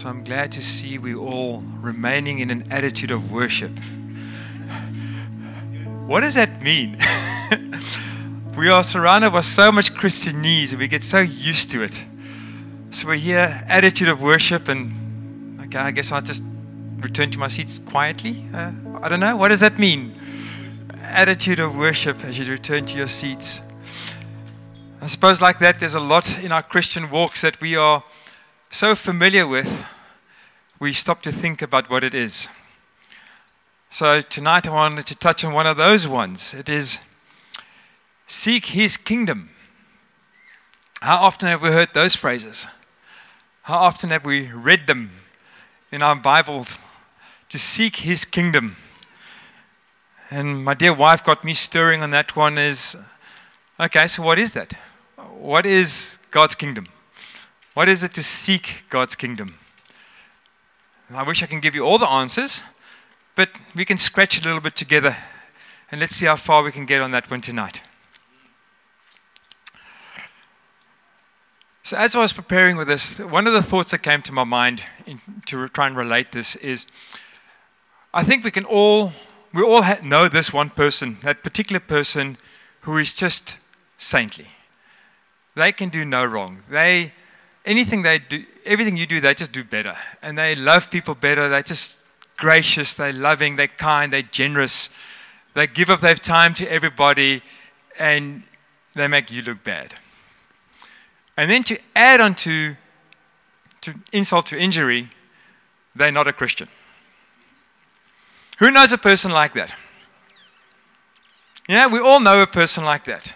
So I'm glad to see we all remaining in an attitude of worship. What does that mean? we are surrounded by so much Christian Christianese and we get so used to it. So we're here, attitude of worship, and okay, I guess I'll just return to my seats quietly. Uh, I don't know. What does that mean? Attitude of worship as you return to your seats. I suppose, like that, there's a lot in our Christian walks that we are so familiar with, we stop to think about what it is. So tonight I wanted to touch on one of those ones. It is seek his kingdom. How often have we heard those phrases? How often have we read them in our Bibles to seek his kingdom? And my dear wife got me stirring on that one is okay, so what is that? What is God's kingdom? What is it to seek God's kingdom? I wish I can give you all the answers, but we can scratch a little bit together and let's see how far we can get on that one tonight. So, as I was preparing with this, one of the thoughts that came to my mind in, to try and relate this is I think we can all, we all ha- know this one person, that particular person who is just saintly. They can do no wrong. They, anything they do, everything you do, they just do better. And they love people better. They're just gracious, they're loving, they're kind, they're generous. They give up their time to everybody and they make you look bad. And then to add on to, to insult to injury, they're not a Christian. Who knows a person like that? Yeah, we all know a person like that.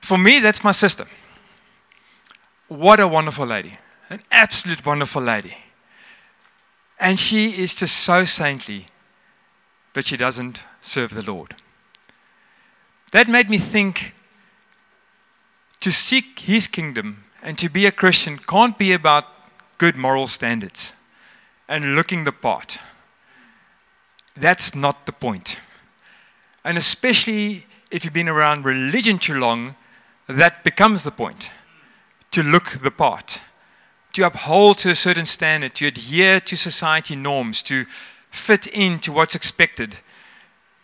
For me, that's my sister. What a wonderful lady. An absolute wonderful lady. And she is just so saintly, but she doesn't serve the Lord. That made me think to seek his kingdom and to be a Christian can't be about good moral standards and looking the part. That's not the point. And especially if you've been around religion too long, that becomes the point to look the part, to uphold to a certain standard, to adhere to society norms, to fit into what's expected,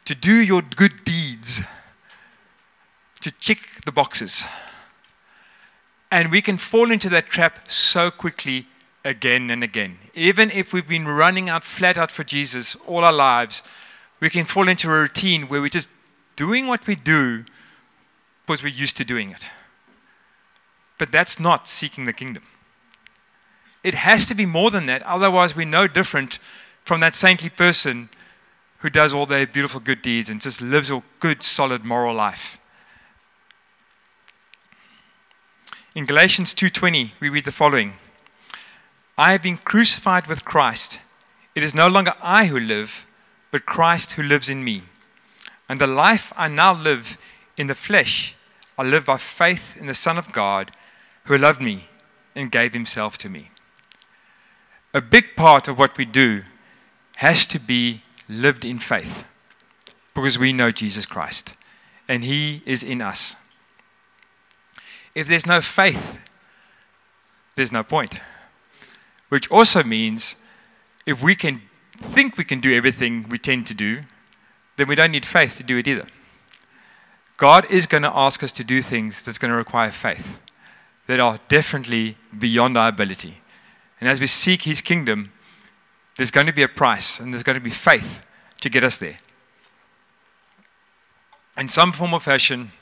to do your good deeds, to tick the boxes. And we can fall into that trap so quickly again and again. Even if we've been running out flat out for Jesus all our lives, we can fall into a routine where we're just doing what we do because we're used to doing it. But that's not seeking the kingdom. It has to be more than that, otherwise, we're no different from that saintly person who does all their beautiful good deeds and just lives a good, solid moral life. In Galatians 2:20, we read the following: I have been crucified with Christ. It is no longer I who live, but Christ who lives in me. And the life I now live in the flesh, I live by faith in the Son of God who loved me and gave himself to me. A big part of what we do has to be lived in faith because we know Jesus Christ and he is in us. If there's no faith, there's no point. Which also means if we can think we can do everything we tend to do, then we don't need faith to do it either. God is going to ask us to do things that's going to require faith that are definitely beyond our ability. And as we seek His kingdom, there's going to be a price and there's going to be faith to get us there. In some form or fashion,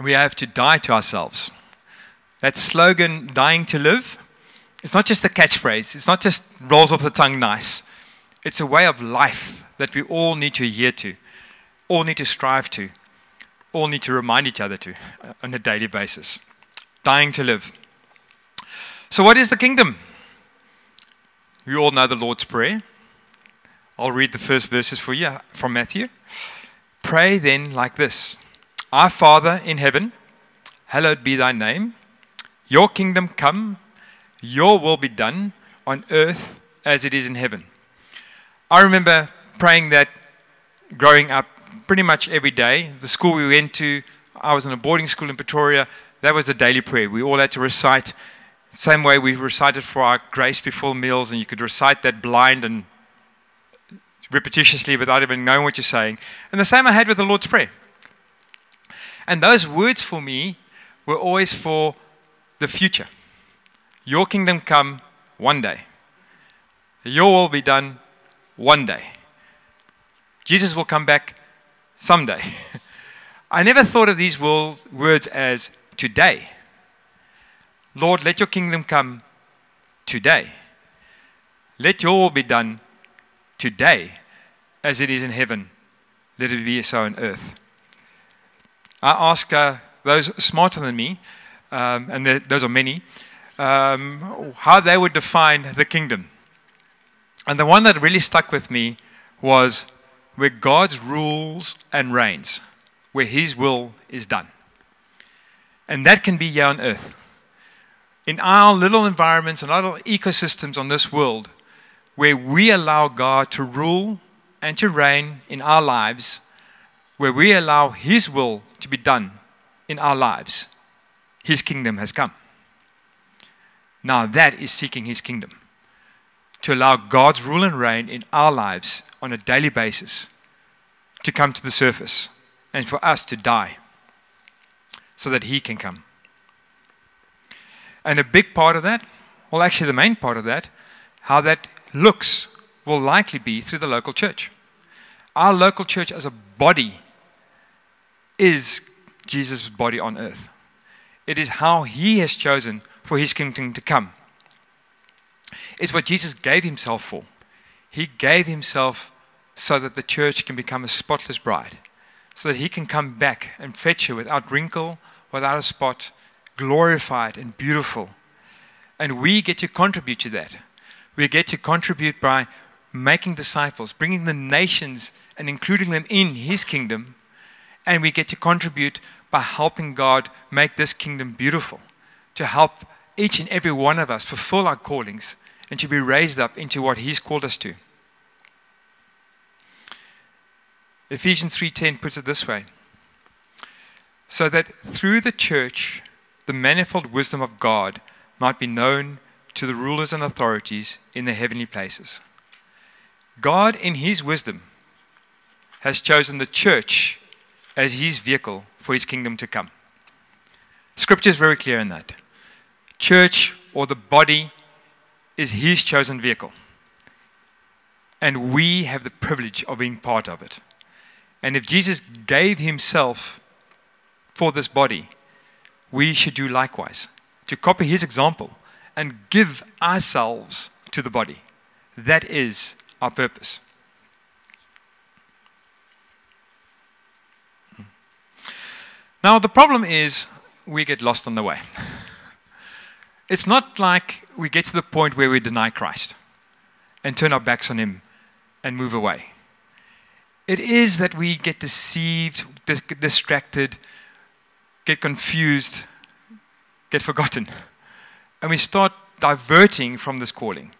we have to die to ourselves. That slogan, dying to live, it's not just a catchphrase, it's not just rolls off the tongue nice. It's a way of life that we all need to adhere to, all need to strive to, all need to remind each other to uh, on a daily basis dying to live. So, what is the kingdom? You all know the Lord's Prayer. I'll read the first verses for you from Matthew. Pray then like this Our Father in heaven, hallowed be thy name. Your kingdom come, your will be done on earth as it is in heaven. I remember praying that growing up pretty much every day. The school we went to, I was in a boarding school in Pretoria that was a daily prayer. We all had to recite Same way we recited for our grace before meals, and you could recite that blind and repetitiously without even knowing what you're saying. And the same I had with the Lord's Prayer. And those words for me were always for the future. Your kingdom come one day. Your will be done one day. Jesus will come back someday. I never thought of these words as today. Lord, let your kingdom come today. Let your will be done today as it is in heaven. Let it be so on earth. I ask uh, those smarter than me, um, and those are many, um, how they would define the kingdom. And the one that really stuck with me was where God's rules and reigns, where His will is done. And that can be here on earth. In our little environments and our little ecosystems on this world, where we allow God to rule and to reign in our lives, where we allow His will to be done in our lives, His kingdom has come. Now, that is seeking His kingdom. To allow God's rule and reign in our lives on a daily basis to come to the surface and for us to die so that He can come. And a big part of that, well, actually, the main part of that, how that looks will likely be through the local church. Our local church as a body is Jesus' body on earth. It is how He has chosen for His kingdom to come. It's what Jesus gave Himself for. He gave Himself so that the church can become a spotless bride, so that He can come back and fetch her without wrinkle, without a spot, glorified and beautiful. And we get to contribute to that. We get to contribute by making disciples, bringing the nations and including them in His kingdom. And we get to contribute by helping God make this kingdom beautiful, to help each and every one of us fulfill our callings and to be raised up into what He's called us to. Ephesians 3:10 puts it this way: so that through the church the manifold wisdom of God might be known to the rulers and authorities in the heavenly places. God, in His wisdom, has chosen the church as His vehicle for His kingdom to come. Scripture is very clear in that. Church or the body is His chosen vehicle. And we have the privilege of being part of it. And if Jesus gave Himself for this body, we should do likewise to copy His example and give ourselves to the body. That is our purpose. Hmm. Now, the problem is we get lost on the way. it's not like we get to the point where we deny Christ and turn our backs on Him and move away. It is that we get deceived, distracted, get confused, get forgotten. And we start diverting from this calling.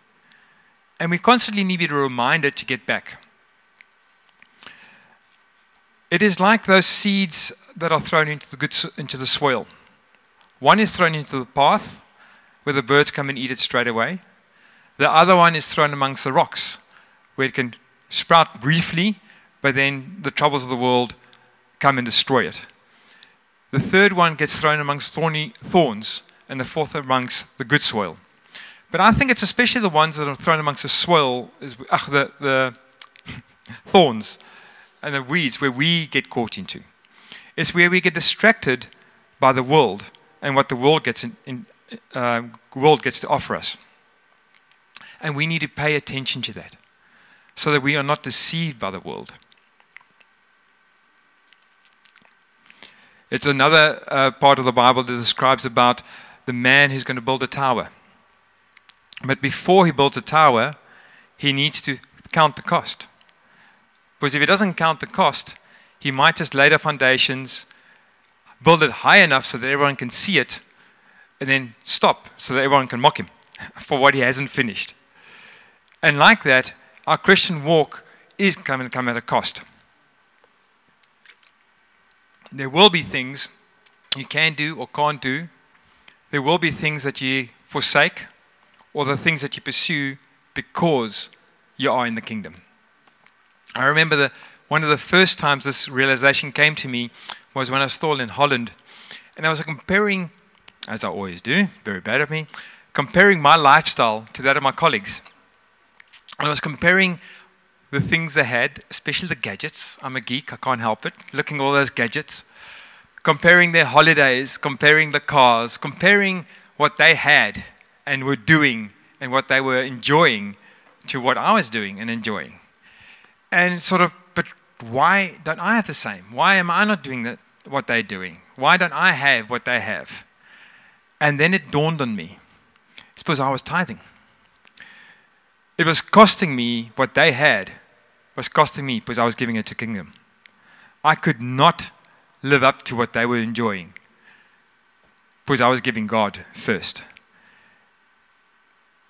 And we constantly need to be reminded to get back. It is like those seeds that are thrown into the, good, into the soil. One is thrown into the path where the birds come and eat it straight away. The other one is thrown amongst the rocks where it can sprout briefly, but then the troubles of the world come and destroy it. The third one gets thrown amongst thorny thorns, and the fourth amongst the good soil. But I think it's especially the ones that are thrown amongst the soil, is, ach, the, the thorns and the weeds where we get caught into. It's where we get distracted by the world and what the world gets, in, in uh, world gets to offer us. And we need to pay attention to that so that we are not deceived by the world. It's another uh, part of the Bible that describes about the man who's going to build a tower. But before he builds a tower, he needs to count the cost. Because if he doesn't count the cost, he might just lay the foundations, build it high enough so that everyone can see it, and then stop so that everyone can mock him for what he hasn't finished. And like that, our Christian walk is coming to come at a cost. There will be things you can do or can't do. There will be things that you forsake or the things that you pursue because you are in the kingdom. I remember the, one of the first times this realization came to me was when I was still in Holland. And I was comparing, as I always do, very bad of me, comparing my lifestyle to that of my colleagues. I was comparing the things they had, especially the gadgets. I'm a geek, I can't help it. Looking all those gadgets, comparing their holidays, comparing the cars, comparing what they had and were doing and what they were enjoying to what I was doing and enjoying. And sort of, but why don't I have the same? Why am I not doing that, what they're doing? Why don't I have what they have? And then it dawned on me. Because I was tithing. It was costing me what they had, was costing me because I was giving it to kingdom. I could not live up to what they were enjoying because I was giving God first.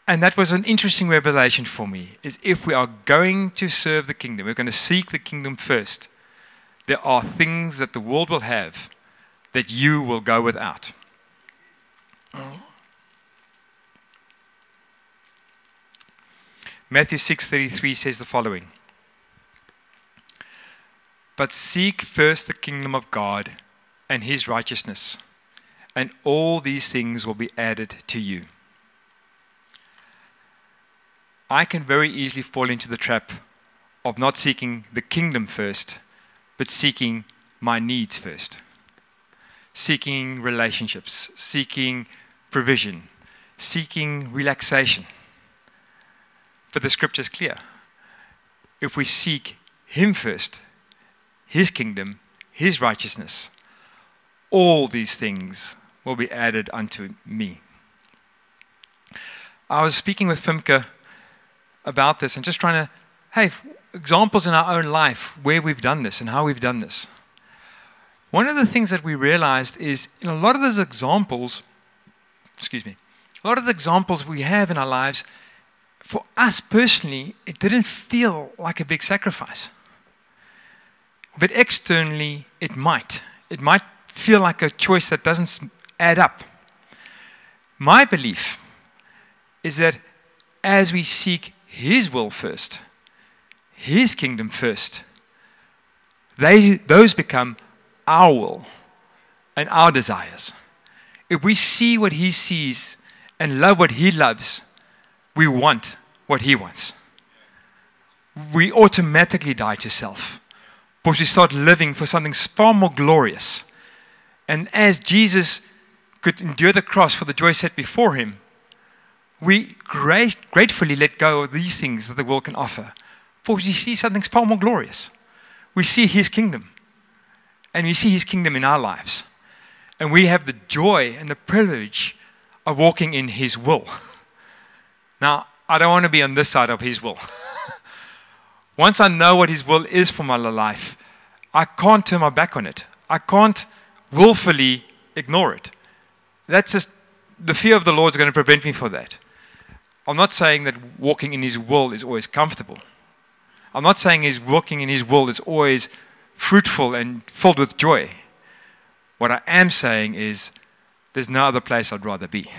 And that was an interesting revelation for me is if we are going to serve the kingdom, we're going to seek the kingdom first. There are things that the world will have that you will go without. Matthew 6:33 says the following. But seek first the kingdom of God and his righteousness, and all these things will be added to you. I can very easily fall into the trap of not seeking the kingdom first, but seeking my needs first. Seeking relationships, seeking provision, seeking relaxation. But the scripture is clear. If we seek Him first, His kingdom, His righteousness, all these things will be added unto me. I was speaking with Fimke about this and just trying to, hey, examples in our own life where we've done this and how we've done this. One of the things that we realized is in a lot of those examples, excuse me, a lot of the examples we have in our lives, for us personally, it didn't feel like a big sacrifice. But externally, it might. It might feel like a choice that doesn't add up. My belief is that as we seek his will first, His kingdom first, they, those become our will and our desires. If we see what He sees and love what He loves, we want what He wants. We automatically die to self because we start living for something far more glorious. And as Jesus could endure the cross for the joy set before him, we great, gratefully let go of these things that the world can offer. For we see something far more glorious. We see His kingdom. And we see His kingdom in our lives. And we have the joy and the privilege of walking in His will. Now, I don't want to be on this side of His will. Once I know what His will is for my life, I can't turn my back on it. I can't willfully ignore it. That's just the fear of the Lord is going to prevent me from that. I'm not saying that walking in His will is always comfortable. I'm not saying His walking in His will is always fruitful and filled with joy. What I am saying is there's no other place I'd rather be.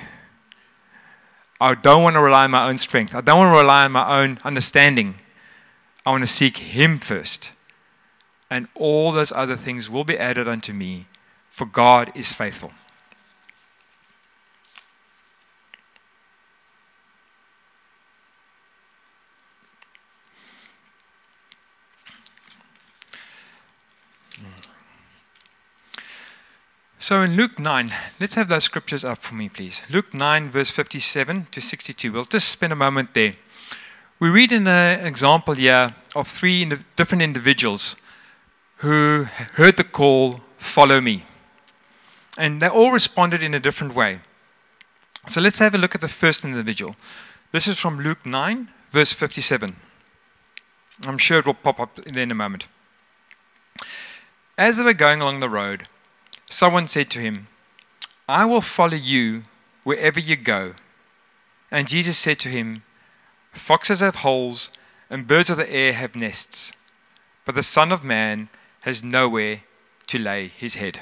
I don't want to rely on my own strength. I don't want to rely on my own understanding. I want to seek Him first. And all those other things will be added unto me, for God is faithful. So in Luke 9, let's have those scriptures up for me, please. Luke 9, verse 57 to 62. We'll just spend a moment there. We read in an example here of three different individuals who heard the call, Follow me. And they all responded in a different way. So let's have a look at the first individual. This is from Luke 9, verse 57. I'm sure it will pop up in a moment. As they were going along the road, Someone said to him, I will follow you wherever you go. And Jesus said to him, Foxes have holes, and birds of the air have nests, but the Son of Man has nowhere to lay his head.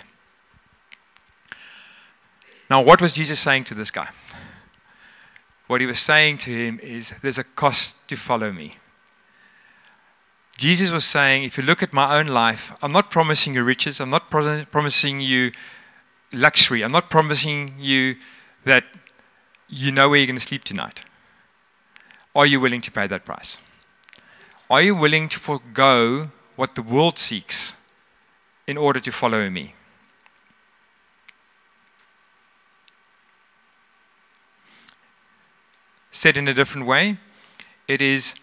Now, what was Jesus saying to this guy? what he was saying to him is there's a cost to follow me. Jesus was saying, if you look at my own life, I'm not promising you riches, I'm not pro- promising you luxury, I'm not promising you that you know where you're going to sleep tonight. Are you willing to pay that price? Are you willing to forego what the world seeks in order to follow me? Said in a different way, it is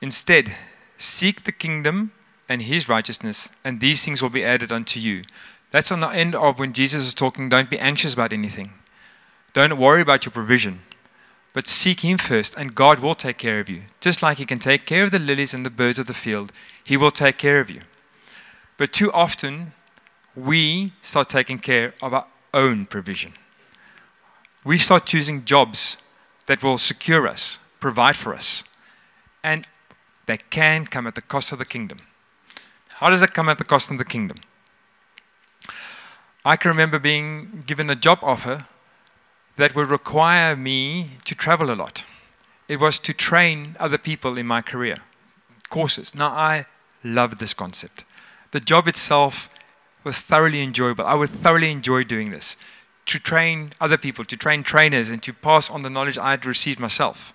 instead seek the kingdom and his righteousness, and these things will be added unto you. That's on the end of when Jesus is talking, don't be anxious about anything. Don't worry about your provision, but seek him first, and God will take care of you. Just like he can take care of the lilies and the birds of the field, he will take care of you. But too often, we start taking care of our own provision. We start choosing jobs that will secure us, provide for us. And that can come at the cost of the kingdom. How does that come at the cost of the kingdom? I can remember being given a job offer that would require me to travel a lot. It was to train other people in my career, courses. Now, I love this concept. The job itself was thoroughly enjoyable. I would thoroughly enjoy doing this to train other people, to train trainers, and to pass on the knowledge I had received myself.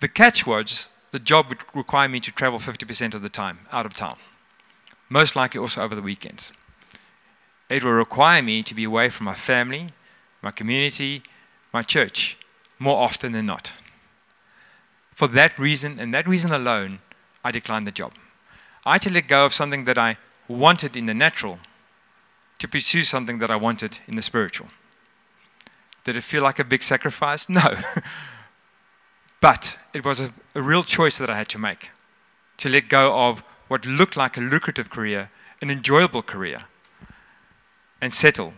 The catch was the job would require me to travel 50% of the time out of town, most likely also over the weekends. It will require me to be away from my family, my community, my church, more often than not. For that reason, and that reason alone, I declined the job. I had to let go of something that I wanted in the natural to pursue something that I wanted in the spiritual. Did it feel like a big sacrifice? No. but it was a, a, real choice that I had to make to let go of what looked like a lucrative career, an enjoyable career, and settle.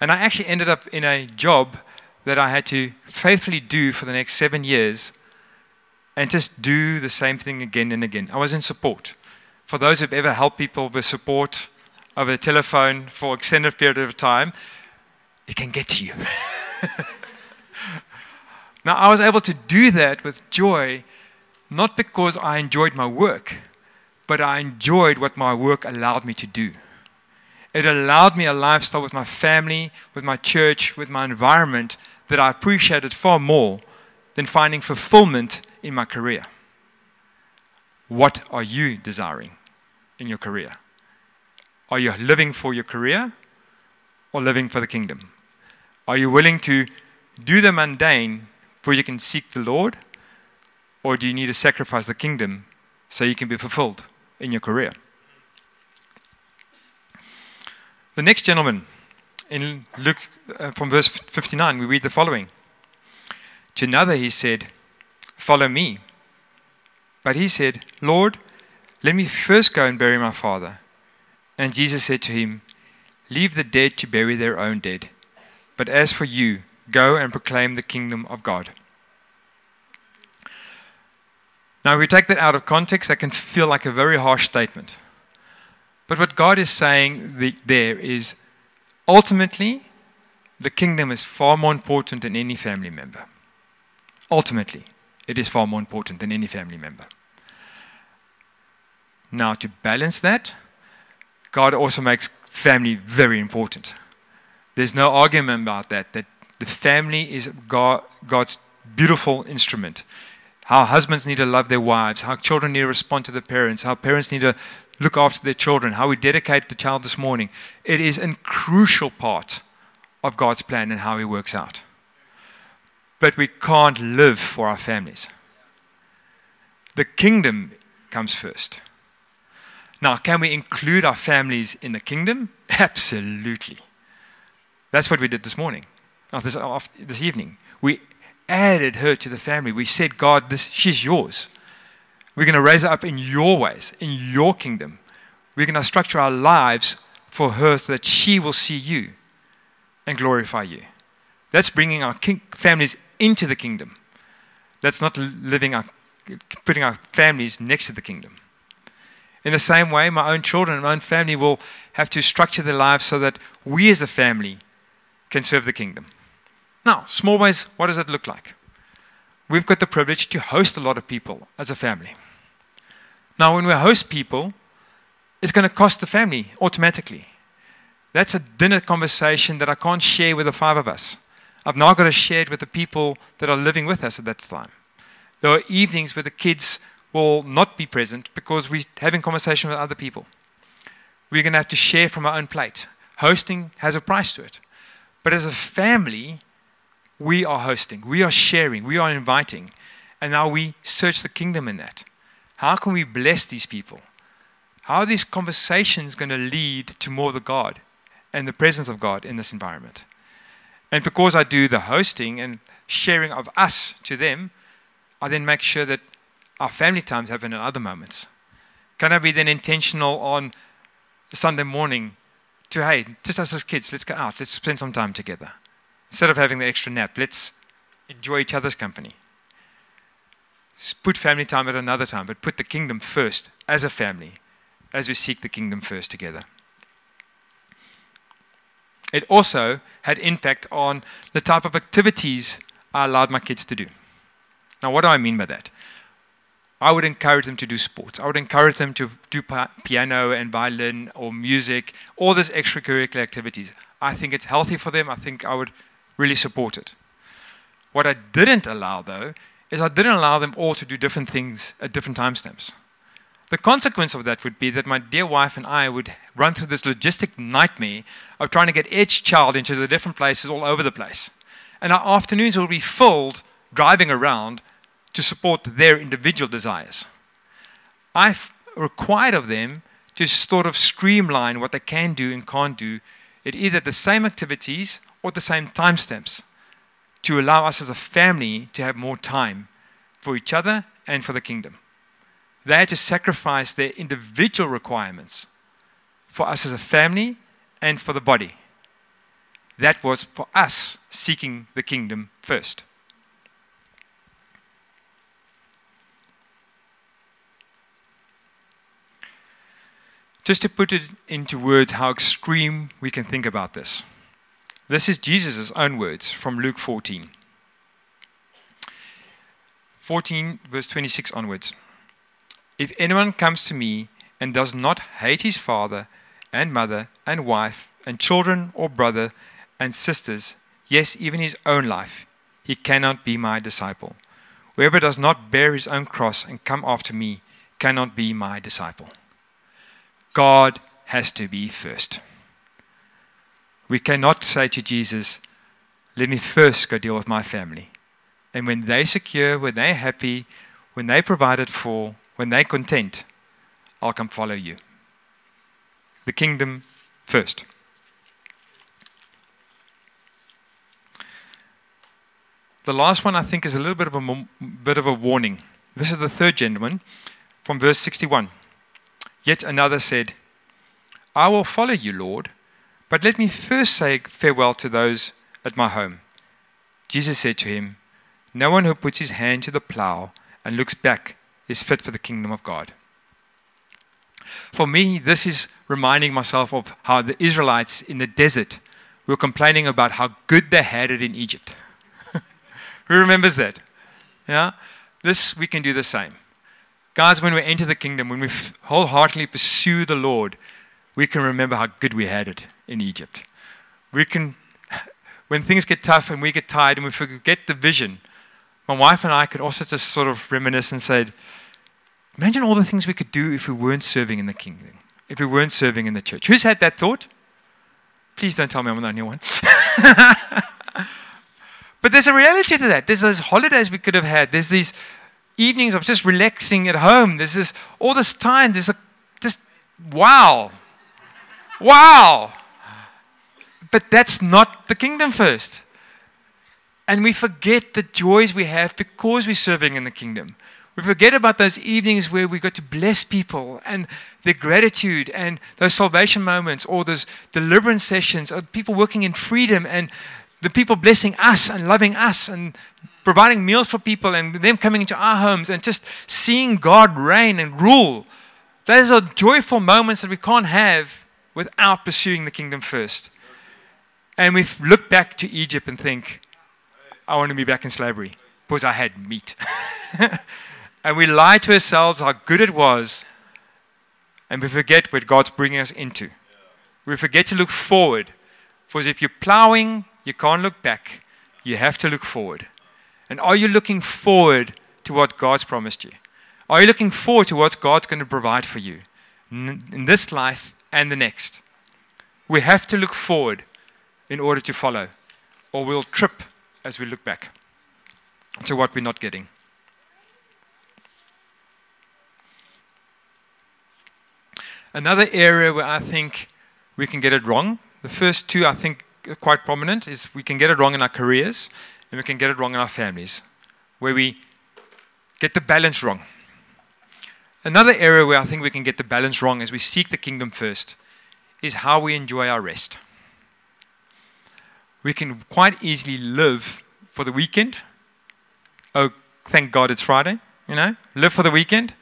And I actually ended up in a job that I had to faithfully do for the next seven years and just do the same thing again and again. I was in support. For those who've ever helped people with support, over the telephone for extended period of time, it can get to you. now, I was able to do that with joy, not because I enjoyed my work, but I enjoyed what my work allowed me to do. It allowed me a lifestyle with my family, with my church, with my environment that I appreciated far more than finding fulfillment in my career. What are you desiring in your career? Are you living for your career or living for the kingdom? Are you willing to do the mundane for you can seek the Lord? Or do you need to sacrifice the kingdom so you can be fulfilled in your career? The next gentleman, in Luke, uh, from verse 59, we read the following To another he said, Follow me. But he said, Lord, let me first go and bury my father. And Jesus said to him, Leave the dead to bury their own dead. But as for you, go and proclaim the kingdom of God. Now, if we take that out of context, that can feel like a very harsh statement. But what God is saying there is ultimately, the kingdom is far more important than any family member. Ultimately, it is far more important than any family member. Now, to balance that, God also makes family very important. There's no argument about that, that the family is God, God's beautiful instrument. How husbands need to love their wives, how children need to respond to their parents, how parents need to look after their children, how we dedicate the child this morning. It is a crucial part of God's plan and how He works out. But we can't live for our families. The kingdom comes first. Now, can we include our families in the kingdom? Absolutely. That's what we did this morning, or this, this evening. We added her to the family. We said, God, this, she's yours. We're going to raise her up in your ways, in your kingdom. We're going to structure our lives for her so that she will see you and glorify you. That's bringing our king, families into the kingdom. That's not living our, putting our families next to the kingdom. In the same way, my own children, my own family will have to structure their lives so that we as a family can serve the kingdom. Now, small ways, what does that look like? we've got the privilege to host a lot of people as a family. Now, when we host people, it's going to cost the family automatically. That's a dinner conversation that I can't share with the five of us. I've now got to share it with the people that are living with us at that time. There are evenings where the kids will not be present because we're having conversation with other people. We're going to have to share from our own plate. Hosting has a price to it. But as a family, we are hosting, we are sharing, we are inviting. And now we search the kingdom in that. How can we bless these people? How are these conversations going to lead to more of the God and the presence of God in this environment? And because I do the hosting and sharing of us to them, I then make sure that our family times happen in other moments. Can I be then intentional on Sunday morning to, hey, just us as kids, let's go out, let's spend some time together. Instead of having the extra nap, let's enjoy each other's company. Put family time at another time, but put the kingdom first as a family as we seek the kingdom first together. It also had impact on the type of activities I allowed my kids to do. Now, what do I mean by that? I would encourage them to do sports. I would encourage them to do piano and violin or music, all these extracurricular activities. I think it's healthy for them. I think I would really support it. What I didn't allow, though, is I didn't allow them all to do different things at different timestamps. The consequence of that would be that my dear wife and I would run through this logistic nightmare of trying to get each child into the different places all over the place. And our afternoons will be filled driving around to support their individual desires. I've required of them to sort of streamline what they can do and can't do at either the same activities or the same timestamps to allow us as a family to have more time for each other and for the kingdom. They had to sacrifice their individual requirements for us as a family and for the body. That was for us seeking the kingdom first. Just to put it into words how extreme we can think about this. This is Jesus' own words from Luke 14. 14, verse 26 onwards. If anyone comes to me and does not hate his father and mother and wife and children or brother and sisters, yes, even his own life, he cannot be my disciple. Whoever does not bear his own cross and come after me cannot be my disciple. God has to be first. We cannot say to Jesus, Let me first go deal with my family. And when they're secure, when they're happy, when they're provided for, when they're content, I'll come follow you. The kingdom first. The last one I think is a little bit of a bit of a warning. This is the third gentleman from verse 61. Yet another said, I will follow you, Lord, but let me first say farewell to those at my home. Jesus said to him, No one who puts his hand to the plow and looks back is fit for the kingdom of God. For me, this is reminding myself of how the Israelites in the desert were complaining about how good they had it in Egypt. Who remembers that? Yeah? This, we can do the same. Guys, when we enter the kingdom, when we wholeheartedly pursue the Lord, we can remember how good we had it in Egypt. We can, when things get tough and we get tired and we forget the vision, my wife and I could also just sort of reminisce and say, imagine all the things we could do if we weren't serving in the kingdom, if we weren't serving in the church. Who's had that thought? Please don't tell me I'm the only one. but there's a reality to that. There's those holidays we could have had. There's these evenings of just relaxing at home. There's this all this time. There's a just wow. Wow. But that's not the kingdom first. And we forget the joys we have because we're serving in the kingdom. We forget about those evenings where we got to bless people and their gratitude and those salvation moments or those deliverance sessions of people working in freedom and the people blessing us and loving us and providing meals for people and them coming into our homes and just seeing God reign and rule. Those are joyful moments that we can't have without pursuing the kingdom first. And we look back to Egypt and think, I want to be back in slavery. because I had meat. and we lie to ourselves how good it was, and we forget what God's bringing us into. We forget to look forward, because if you're plowing, you can't look back. You have to look forward. And are you looking forward to what God's promised you? Are you looking forward to what God's going to provide for you in this life and the next? We have to look forward in order to follow, or we'll trip as we look back to what we're not getting. Another area where I think we can get it wrong, the first two I think are quite prominent, is we can get it wrong in our careers and we can get it wrong in our families, where we get the balance wrong. Another area where I think we can get the balance wrong as we seek the kingdom first is how we enjoy our rest. We can quite easily live for the weekend. Oh, thank God it's Friday, you know? Live for the weekend,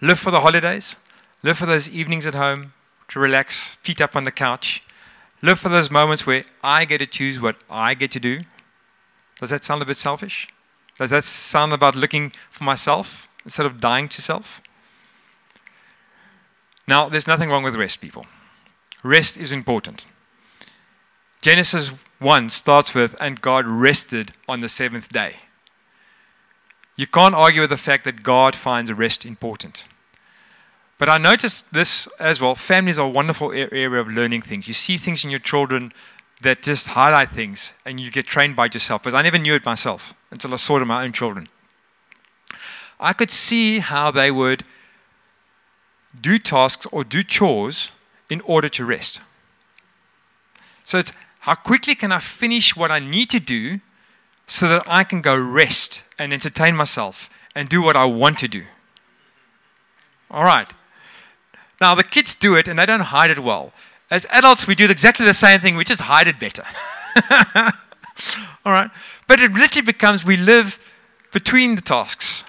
live for the holidays, live for those evenings at home to relax, feet up on the couch, live for those moments where I get to choose what I get to do. Does that sound a bit selfish? Does that sound about looking for myself instead of dying to self? Now, there's nothing wrong with rest, people. Rest is important. Genesis 1 starts with, and God rested on the seventh day. You can't argue with the fact that God finds rest important. But I noticed this as well. Families are a wonderful area of learning things. You see things in your children that just highlight things, and you get trained by yourself. Because I never knew it myself until I saw it in my own children. I could see how they would do tasks or do chores in order to rest. So it's how quickly can I finish what I need to do so that I can go rest and entertain myself and do what I want to do. All right. Now, the kids do it and they don't hide it well. As adults, we do exactly the same thing, we just hide it better. All right. But it literally becomes we live between the tasks,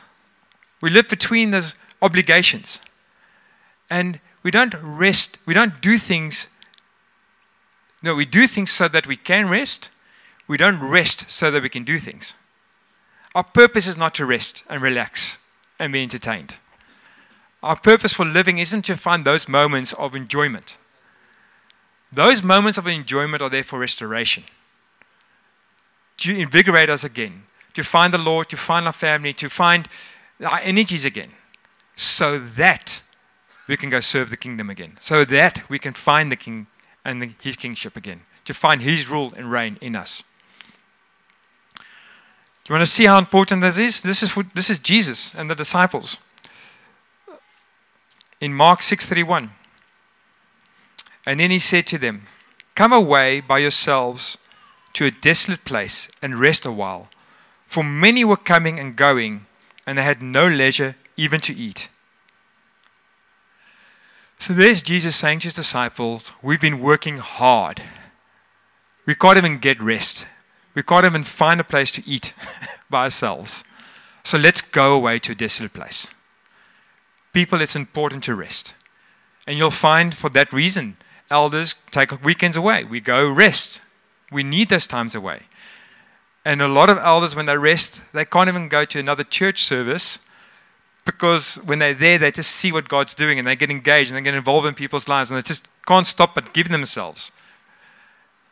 we live between those obligations. And we don't rest, we don't do things. No, we do things so that we can rest. We don't rest so that we can do things. Our purpose is not to rest and relax and be entertained. Our purpose for living isn't to find those moments of enjoyment. Those moments of enjoyment are there for restoration, to invigorate us again, to find the Lord, to find our family, to find our energies again, so that we can go serve the kingdom again, so that we can find the King and his kingship again, to find his rule and reign in us. Do you want to see how important this is? This is, for, this is Jesus and the disciples. In Mark 6:31. And then he said to them, Come away by yourselves to a desolate place and rest a while. For many were coming and going, and they had no leisure even to eat. So there's Jesus saying to his disciples, We've been working hard. We can't even get rest. We can't even find a place to eat by ourselves. So let's go away to a desolate place. People, it's important to rest. And you'll find for that reason, elders take weekends away. We go rest. We need those times away. And a lot of elders, when they rest, they can't even go to another church service because when they're there, they just see what God's doing and they get engaged and they get involved in people's lives and they just can't stop but give themselves.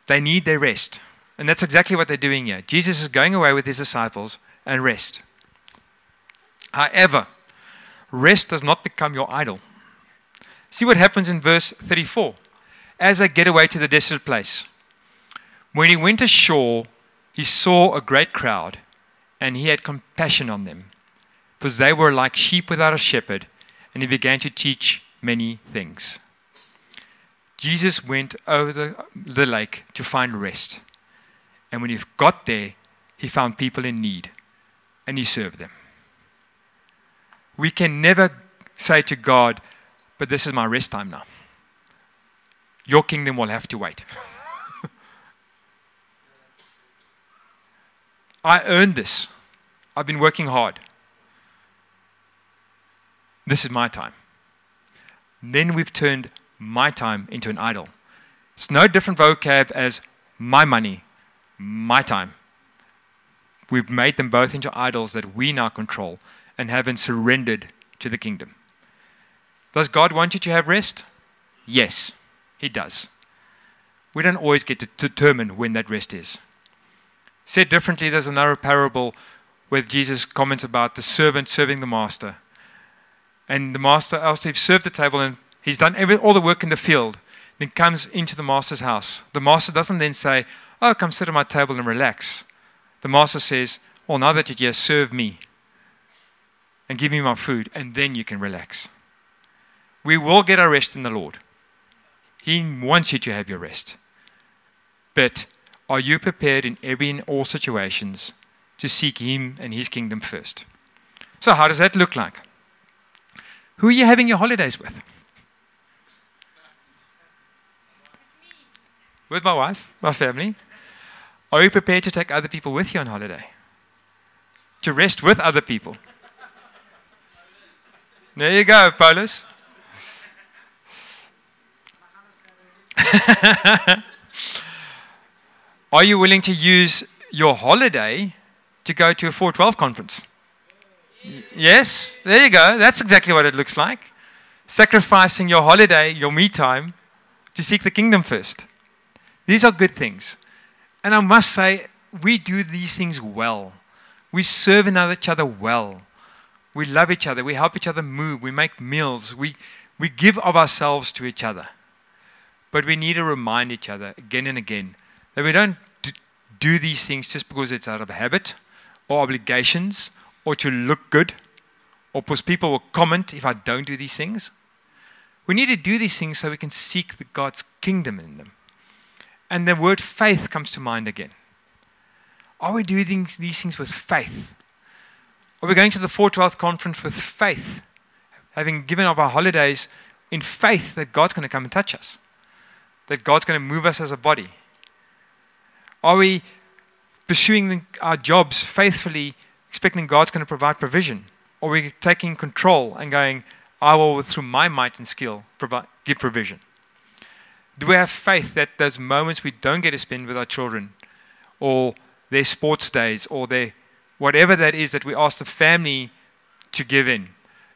They need their rest. And that's exactly what they're doing here. Jesus is going away with his disciples and rest. However, rest does not become your idol. See what happens in verse 34. As they get away to the desolate place, when he went ashore, he saw a great crowd and he had compassion on them because they were like sheep without a shepherd, and he began to teach many things. Jesus went over the, the lake to find rest. And when he got there, he found people in need and he served them. We can never say to God, but this is my rest time now. Your kingdom will have to wait. I earned this. I've been working hard. This is my time. Then we've turned my time into an idol. It's no different vocab as my money, my time. we've made them both into idols that we now control and haven't surrendered to the kingdom. Does God want you to have rest? Yes, He does. We don't always get to determine when that rest is. Said differently, there's another parable where Jesus comments about the servant serving the master. And the master, after he's served the table and he's done every, all the work in the field, then comes into the master's house. The master doesn't then say, Oh, come sit at my table and relax. The master says, Well, now that you're here, serve me and give me my food, and then you can relax. We will get our rest in the Lord. He wants you to have your rest. But are you prepared in every and all situations to seek Him and His kingdom first? So, how does that look like? Who are you having your holidays with? With my wife, my family. Are you prepared to take other people with you on holiday? To rest with other people? There you go, Paulus. Are you willing to use your holiday to go to a 412 conference? Yes, there you go. That's exactly what it looks like. Sacrificing your holiday, your me time, to seek the kingdom first. These are good things. And I must say, we do these things well. We serve each other well. We love each other. We help each other move. We make meals. We, we give of ourselves to each other. But we need to remind each other again and again that we don't do these things just because it's out of habit or obligations or to look good or because people will comment if I don't do these things. We need to do these things so we can seek the God's kingdom in them. And the word faith comes to mind again. Are we doing these things with faith? Are we going to the 412 conference with faith? Having given up our holidays in faith that God's going to come and touch us, that God's going to move us as a body. Are we pursuing our jobs faithfully, expecting God's going to provide provision? Or are we taking control and going, I will, through my might and skill, provide, give provision? Do we have faith that those moments we don't get to spend with our children, or their sports days, or their whatever that is that we ask the family to give in,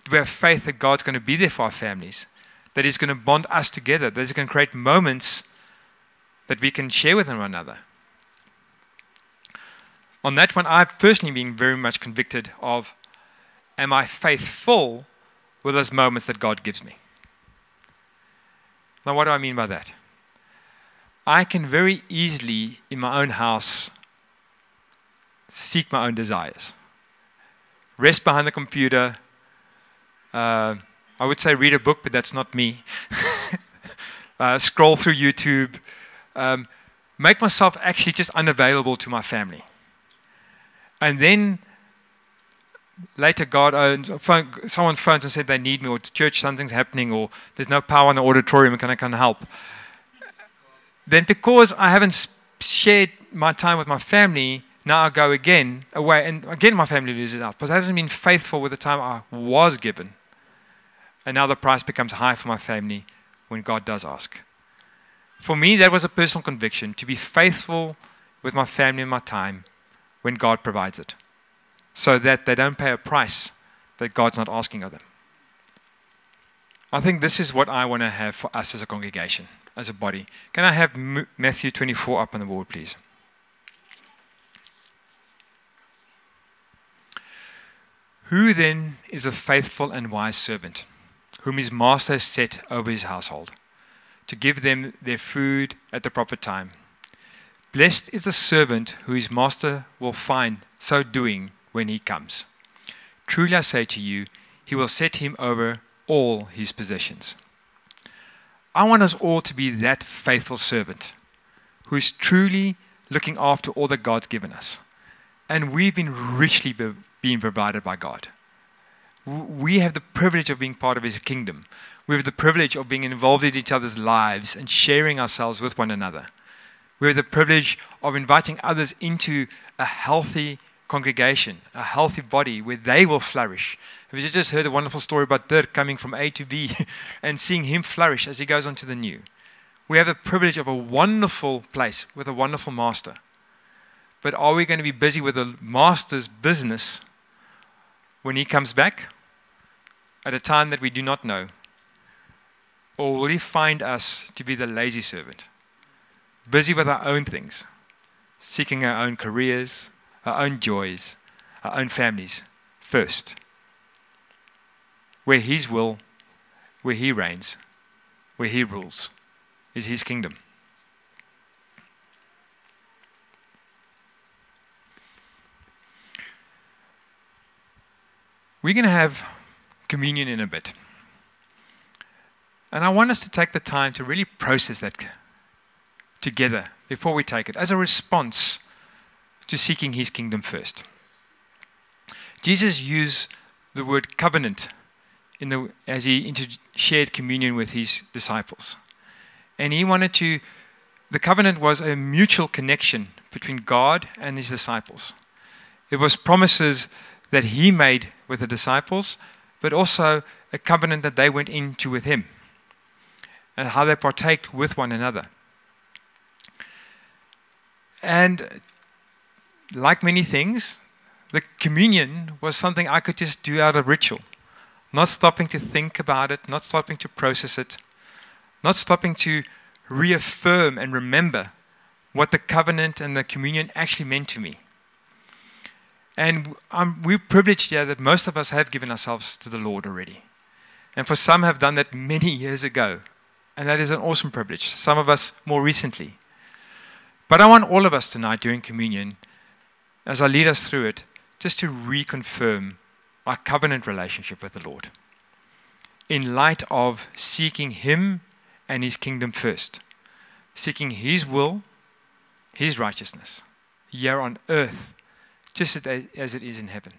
do we have faith that God's going to be there for our families? That He's going to bond us together, that He's going to create moments that we can share with one another? On that one, I've personally been very much convicted of am I faithful with those moments that God gives me? Now, what do I mean by that? I can very easily, in my own house, seek my own desires. Rest behind the computer. Uh, I would say read a book, but that's not me. uh, scroll through YouTube. Um, make myself actually just unavailable to my family. And then later, God, uh, phone, someone phones and said they need me, or to church something's happening, or there's no power in the auditorium, and can I can help? Then, because I haven't shared my time with my family, now I go again away, and again my family loses out because I haven't been faithful with the time I was given. And now the price becomes high for my family when God does ask. For me, that was a personal conviction to be faithful with my family and my time when God provides it, so that they don't pay a price that God's not asking of them. I think this is what I want to have for us as a congregation, as a body. Can I have Matthew 24 up on the board, please? Who then is a faithful and wise servant, whom his master has set over his household, to give them their food at the proper time? Blessed is the servant who his master will find so doing when he comes. Truly I say to you, he will set him over all his possessions. I want us all to be that faithful servant who is truly looking after all that God's given us. And we've been richly be- being provided by God. We have the privilege of being part of His kingdom. We have the privilege of being involved in each other's lives and sharing ourselves with one another. We have the privilege of inviting others into a healthy congregation, a healthy body where they will flourish. We just heard a wonderful story about Dirk coming from A to B and seeing him flourish as he goes on to the new. We have the privilege of a wonderful place with a wonderful master. But are we going to be busy with the master's business when he comes back at a time that we do not know? Or will he find us to be the lazy servant, busy with our own things, seeking our own careers, our own joys, our own families first? Where his will, where he reigns, where he rules, is his kingdom. We're going to have communion in a bit. And I want us to take the time to really process that together before we take it as a response to seeking his kingdom first. Jesus used the word covenant the, as he inter- shared communion with his disciples. And he wanted to, the covenant was a mutual connection between God and his disciples. It was promises that he made with the disciples, but also a covenant that they went into with him and how they partake with one another. And like many things, the communion was something I could just do out of ritual, not stopping to think about it, not stopping to process it, not stopping to reaffirm and remember what the covenant and the communion actually meant to me. And um, we're privileged here that most of us have given ourselves to the Lord already. And for some have done that many years ago. And that is an awesome privilege. Some of us more recently. But I want all of us tonight during communion, as I lead us through it, just to reconfirm our covenant relationship with the Lord in light of seeking Him and His kingdom first, seeking His will, His righteousness here on earth just as it is in heaven.